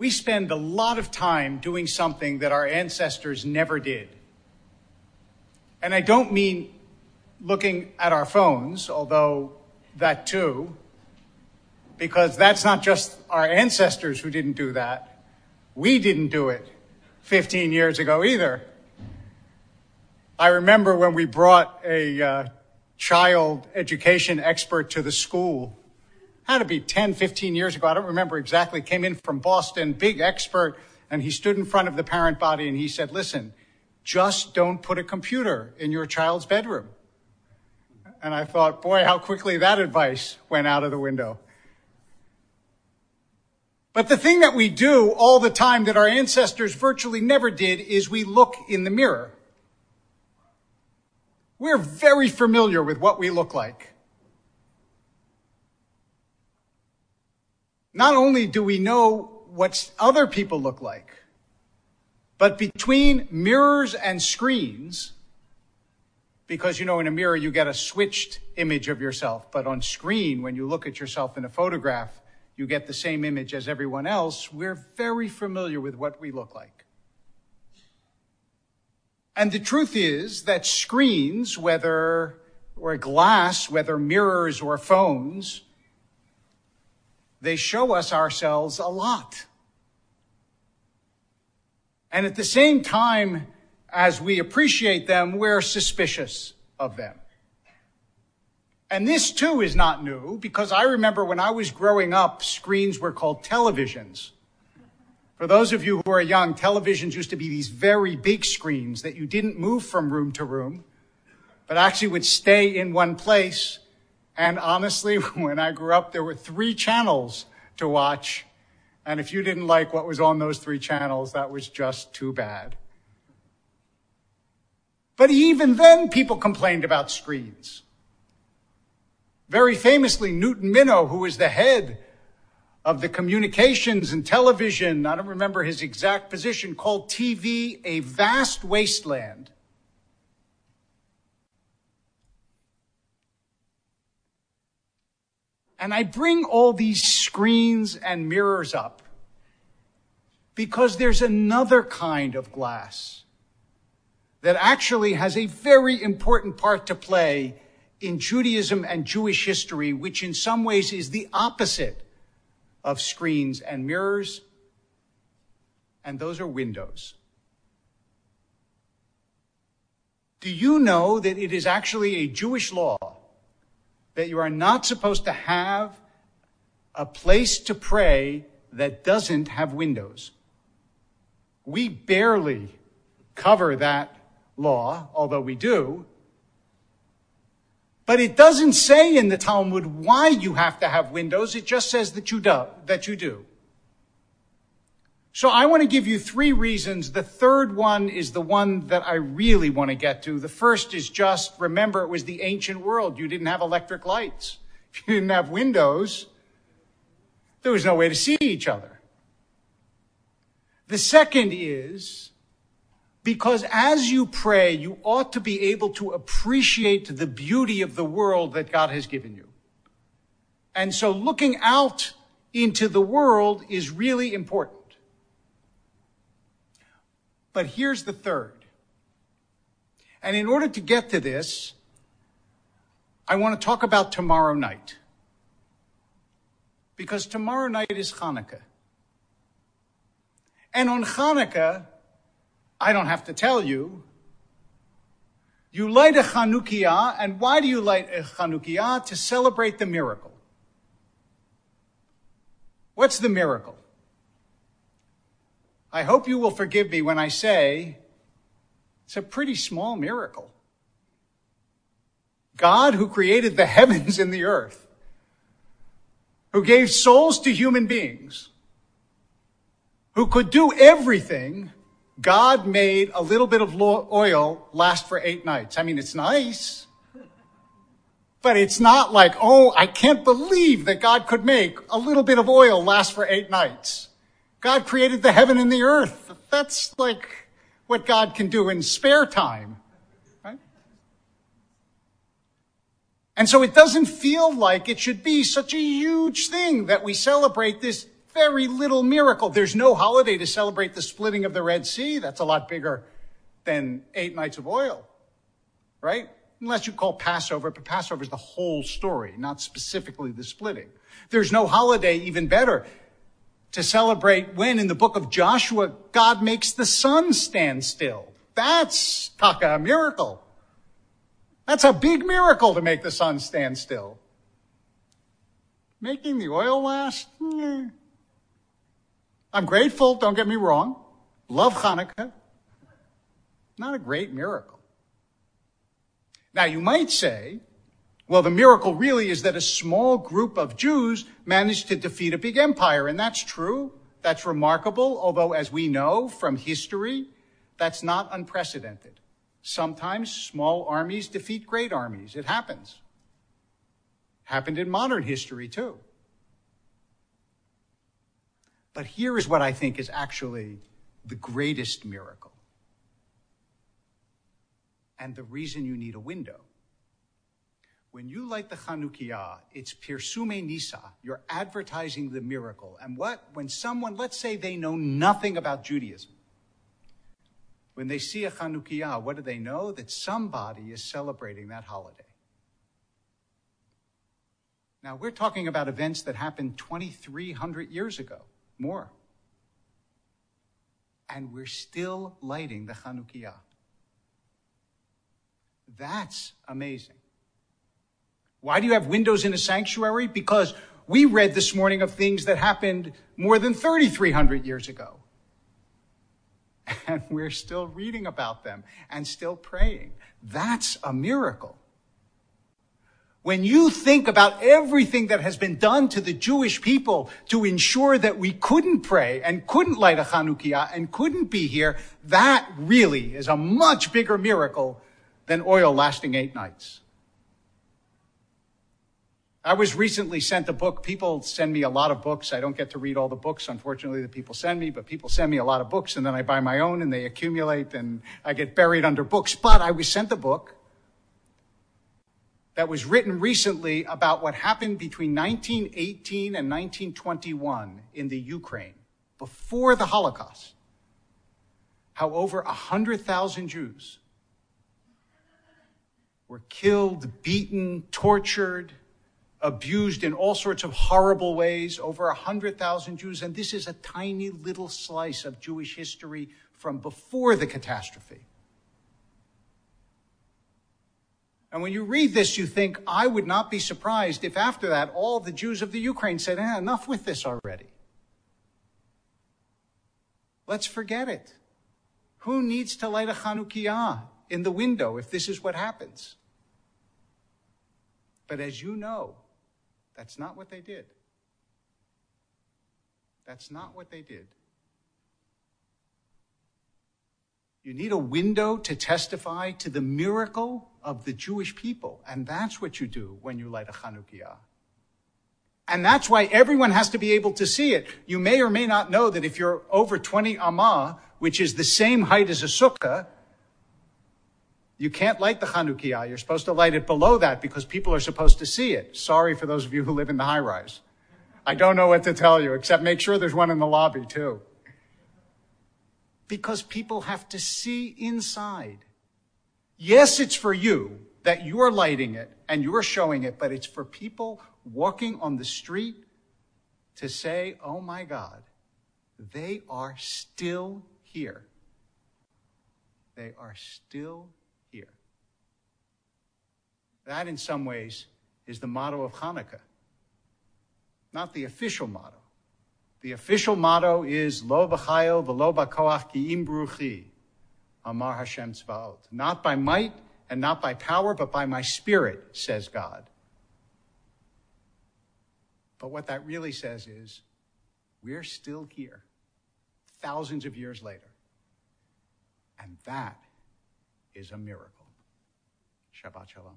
we spend a lot of time doing something that our ancestors never did. And I don't mean looking at our phones, although that too, because that's not just our ancestors who didn't do that. We didn't do it 15 years ago either. I remember when we brought a uh, child education expert to the school. Had to be 10, 15 years ago. I don't remember exactly. Came in from Boston, big expert, and he stood in front of the parent body and he said, listen, just don't put a computer in your child's bedroom. And I thought, boy, how quickly that advice went out of the window. But the thing that we do all the time that our ancestors virtually never did is we look in the mirror. We're very familiar with what we look like. Not only do we know what other people look like, but between mirrors and screens, because you know, in a mirror you get a switched image of yourself, but on screen, when you look at yourself in a photograph, you get the same image as everyone else, we're very familiar with what we look like. And the truth is that screens, whether or glass, whether mirrors or phones, they show us ourselves a lot. And at the same time as we appreciate them, we're suspicious of them. And this too is not new because I remember when I was growing up, screens were called televisions. For those of you who are young, televisions used to be these very big screens that you didn't move from room to room, but actually would stay in one place. And honestly, when I grew up, there were three channels to watch. And if you didn't like what was on those three channels, that was just too bad. But even then, people complained about screens. Very famously, Newton Minow, who was the head of the communications and television, I don't remember his exact position, called TV a vast wasteland. And I bring all these screens and mirrors up because there's another kind of glass that actually has a very important part to play in Judaism and Jewish history, which in some ways is the opposite of screens and mirrors, and those are windows. Do you know that it is actually a Jewish law that you are not supposed to have a place to pray that doesn't have windows? We barely cover that law, although we do. But it doesn't say in the Talmud why you have to have windows. It just says that you do, that you do. So I want to give you three reasons. The third one is the one that I really want to get to. The first is just remember it was the ancient world. You didn't have electric lights. If you didn't have windows, there was no way to see each other. The second is because as you pray, you ought to be able to appreciate the beauty of the world that God has given you. And so looking out into the world is really important. But here's the third. And in order to get to this, I want to talk about tomorrow night. Because tomorrow night is Hanukkah. And on Hanukkah, I don't have to tell you. You light a Chanukiah, and why do you light a Chanukiah? To celebrate the miracle. What's the miracle? I hope you will forgive me when I say it's a pretty small miracle. God who created the heavens and the earth, who gave souls to human beings, who could do everything, God made a little bit of oil last for eight nights. I mean, it's nice, but it's not like, oh, I can't believe that God could make a little bit of oil last for eight nights. God created the heaven and the earth. That's like what God can do in spare time. Right? And so it doesn't feel like it should be such a huge thing that we celebrate this very little miracle. There's no holiday to celebrate the splitting of the Red Sea. That's a lot bigger than eight nights of oil, right? Unless you call Passover, but Passover is the whole story, not specifically the splitting. There's no holiday even better to celebrate when in the book of Joshua, God makes the sun stand still. That's taka a miracle. That's a big miracle to make the sun stand still. Making the oil last? Eh. I'm grateful, don't get me wrong. Love Hanukkah. Not a great miracle. Now you might say, well, the miracle really is that a small group of Jews managed to defeat a big empire, and that's true. That's remarkable, although as we know from history, that's not unprecedented. Sometimes small armies defeat great armies. It happens. Happened in modern history too. But here is what I think is actually the greatest miracle. And the reason you need a window. When you light the Chanukiah, it's Pirsume Nisa. You're advertising the miracle. And what? When someone, let's say they know nothing about Judaism, when they see a Chanukiah, what do they know? That somebody is celebrating that holiday. Now, we're talking about events that happened 2,300 years ago, more. And we're still lighting the Chanukiah. That's amazing. Why do you have windows in a sanctuary? Because we read this morning of things that happened more than 3,300 years ago. And we're still reading about them and still praying. That's a miracle. When you think about everything that has been done to the Jewish people to ensure that we couldn't pray and couldn't light a Chanukiah and couldn't be here, that really is a much bigger miracle than oil lasting eight nights. I was recently sent a book. People send me a lot of books. I don't get to read all the books, unfortunately, that people send me, but people send me a lot of books and then I buy my own and they accumulate and I get buried under books. But I was sent a book that was written recently about what happened between 1918 and 1921 in the Ukraine before the Holocaust. How over 100,000 Jews were killed, beaten, tortured, abused in all sorts of horrible ways, over 100,000 Jews. And this is a tiny little slice of Jewish history from before the catastrophe. And when you read this, you think, I would not be surprised if after that all the Jews of the Ukraine said, eh, enough with this already. Let's forget it. Who needs to light a Chanukiah in the window if this is what happens? But as you know, that's not what they did. That's not what they did. You need a window to testify to the miracle of the Jewish people. And that's what you do when you light a Chanukiah. And that's why everyone has to be able to see it. You may or may not know that if you're over 20 amah, which is the same height as a sukkah, you can't light the Chanukiah. You're supposed to light it below that because people are supposed to see it. Sorry for those of you who live in the high rise. I don't know what to tell you, except make sure there's one in the lobby too. Because people have to see inside. Yes, it's for you that you're lighting it and you're showing it, but it's for people walking on the street to say, oh my God, they are still here. They are still that, in some ways, is the motto of Hanukkah, not the official motto. The official motto is Lo b'chayil v'lo b'koach ki im bruchi, Amar Hashem tzvaot. Not by might and not by power, but by my spirit, says God. But what that really says is, we're still here, thousands of years later. And that is a miracle. Shabbat Shalom.